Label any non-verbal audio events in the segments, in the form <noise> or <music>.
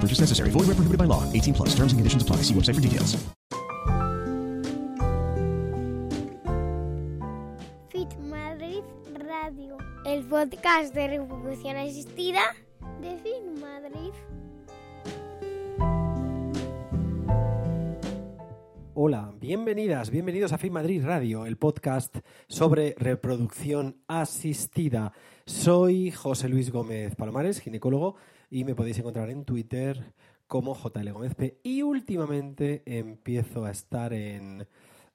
No purchase necessary. Void where prohibited by law. 18 plus. Terms and conditions apply. See website for details. Fit Madrid Radio, el podcast de reproducción asistida de Fit Madrid. Hola, bienvenidas, bienvenidos a Fin Madrid Radio, el podcast sobre reproducción asistida. Soy José Luis Gómez Palomares, ginecólogo, y me podéis encontrar en Twitter como JL Gómez P. Y últimamente empiezo a estar en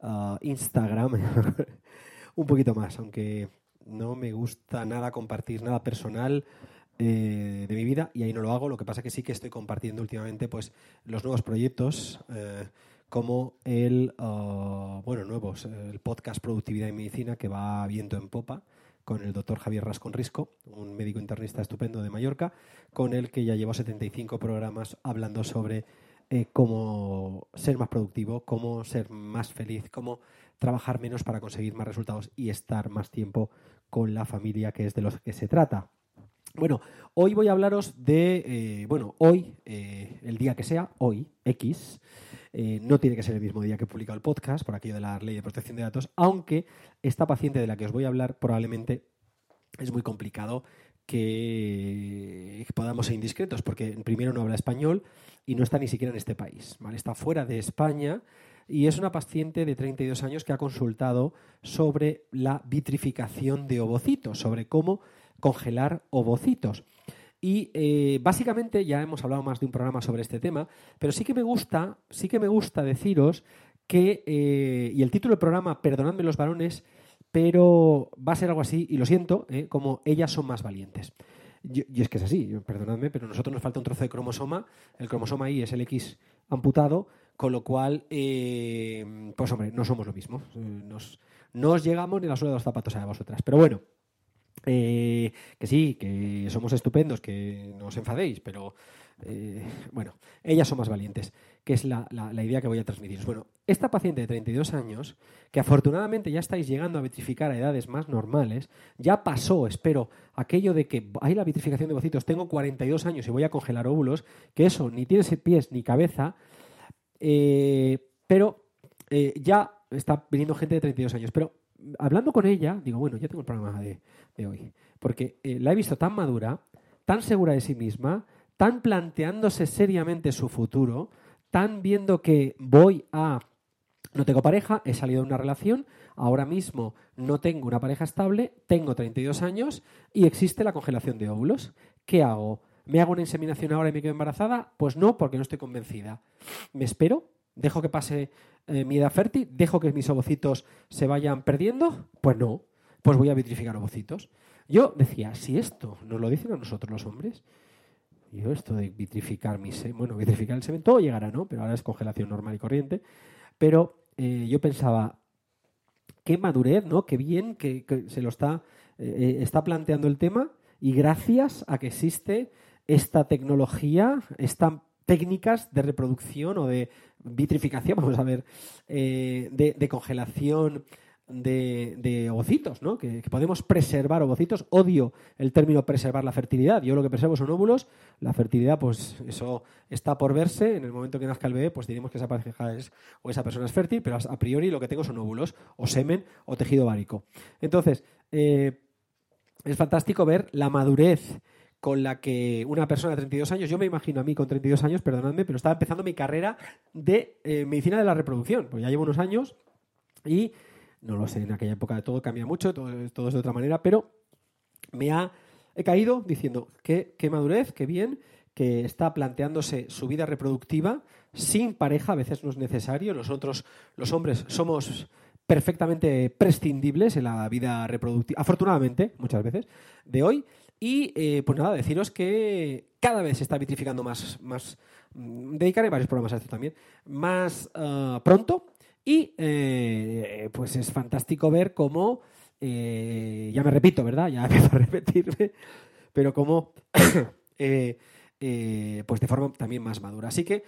ah, Instagram <laughs> un poquito más, aunque no me gusta nada compartir nada personal eh, de mi vida y ahí no lo hago. Lo que pasa que sí que estoy compartiendo últimamente pues los nuevos proyectos. eh, como el, ah, bueno, nuevos, el podcast Productividad y Medicina que va viento en popa con el doctor Javier Rascon Risco, un médico internista estupendo de Mallorca, con el que ya llevo 75 programas hablando sobre eh, cómo ser más productivo, cómo ser más feliz, cómo trabajar menos para conseguir más resultados y estar más tiempo con la familia que es de los que se trata. Bueno, hoy voy a hablaros de, eh, bueno, hoy, eh, el día que sea, hoy, X, eh, no tiene que ser el mismo día que he publicado el podcast, por aquello de la ley de protección de datos, aunque esta paciente de la que os voy a hablar probablemente es muy complicado que, podamos ser indiscretos, porque primero no habla español y no está ni siquiera en este país, ¿vale? Está fuera de España y es una paciente de 32 años que ha consultado sobre la vitrificación de ovocitos, sobre cómo congelar ovocitos. Y eh, básicamente ya hemos hablado más de un programa sobre este tema, pero sí que me gusta, sí que me gusta deciros que, eh, y el título del programa, perdonadme los varones, pero va a ser algo así, y lo siento, eh, como ellas son más valientes. Y es que es así, perdonadme, pero a nosotros nos falta un trozo de cromosoma, el cromosoma I es el X amputado, con lo cual, pues hombre, no somos lo mismo. Nos, no os llegamos ni la suela de los zapatos a vosotras. Pero bueno, eh, que sí, que somos estupendos, que no os enfadéis, pero eh, bueno, ellas son más valientes, que es la, la- idea que voy a transmitiros. Bueno, esta paciente de 32 años, que afortunadamente ya estáis llegando a vitrificar a edades más normales, ya pasó, espero, aquello de que hay la vitrificación de bocitos, tengo 42 años y voy a congelar óvulos, que eso ni tiene pies ni cabeza, eh, pero ya está viniendo gente de 32 años. Pero hablando con ella, digo, bueno, ya tengo el programa de, de hoy. Porque eh, la he visto tan madura, tan segura de sí misma, tan planteándose seriamente su futuro, tan viendo que voy a... No tengo pareja, he salido de una relación, ahora mismo no tengo una pareja estable, tengo 32 años y existe la congelación de óvulos. ¿Qué hago? ¿Me hago una inseminación ahora y me quedo embarazada? Pues no, porque no estoy convencida. ¿Me espero? ¿Dejo que pase eh, mi edad fértil? ¿Dejo que mis ovocitos se vayan perdiendo? Pues no, pues voy a vitrificar ovocitos. Yo decía, si esto nos lo dicen a nosotros los hombres, yo esto de vitrificar mi semen, bueno, vitrificar el semen, todo llegará, ¿no? Pero ahora es congelación normal y corriente. Pero eh, yo pensaba, qué madurez, ¿no? Qué bien que, se lo está, eh, está planteando el tema y gracias a que existe esta tecnología, estas técnicas de reproducción o de vitrificación, <laughs> vamos a ver, eh, de, congelación de, ovocitos, ¿no? Que, que podemos preservar ovocitos. Odio el término preservar la fertilidad. Yo lo que preservo son óvulos. La fertilidad, pues eso está por verse. En el momento que nazca el bebé, pues diremos que esa pareja es o esa persona es fértil, pero a priori lo que tengo son óvulos, o semen, o tejido ovárico. Entonces, eh, es fantástico ver la madurez con la que una persona de 32 años, yo me imagino a mí con 32 años, perdonadme, pero estaba empezando mi carrera de eh, medicina de la reproducción, pues ya llevo unos años y no lo sé, en aquella época todo cambia mucho, todo, todo es de otra manera, pero me ha he caído diciendo que qué madurez, qué bien, que está planteándose su vida reproductiva sin pareja, a veces no es necesario. Nosotros, los hombres, somos perfectamente prescindibles en la vida reproductiva, afortunadamente, muchas veces, de hoy. Y eh, pues nada, deciros que cada vez se está vitrificando más, más mm, dedicaré varios programas a esto también, más uh, pronto. Y eh, pues es fantástico ver cómo, eh, ya me repito, ¿verdad? Ya <laughs> empiezo a repetirme, pero cómo <coughs> pues de forma también más madura. Así que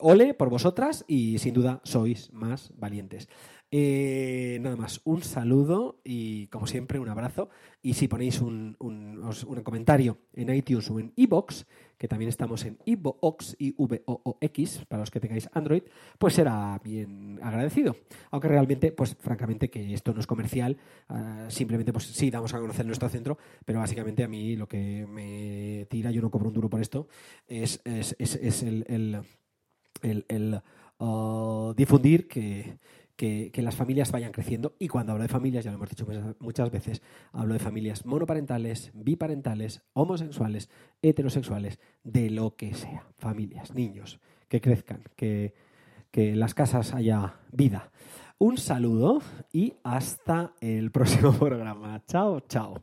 ole por vosotras y sin duda sois más valientes. Eh, nada más, un saludo y como siempre un abrazo. Y si ponéis un, un- un comentario en iTunes o en iBox, que también estamos en iVoox y V-O-O-X, para los que tengáis Android, pues será bien agradecido. Aunque realmente, pues francamente que esto no es comercial, ah, simplemente pues sí, damos a conocer nuestro centro, pero básicamente a mí lo que me tira, yo no cobro un duro por esto, es, es, es- es el, el, el- el, ah, difundir que, que, las familias vayan creciendo. Y cuando hablo de familias, ya lo hemos dicho muchas, muchas veces, hablo de familias monoparentales, biparentales, homosexuales, heterosexuales, de lo que sea. Familias, niños, que crezcan, que, que en las casas haya vida. Un saludo y hasta el próximo <laughs> programa. Chao, chao.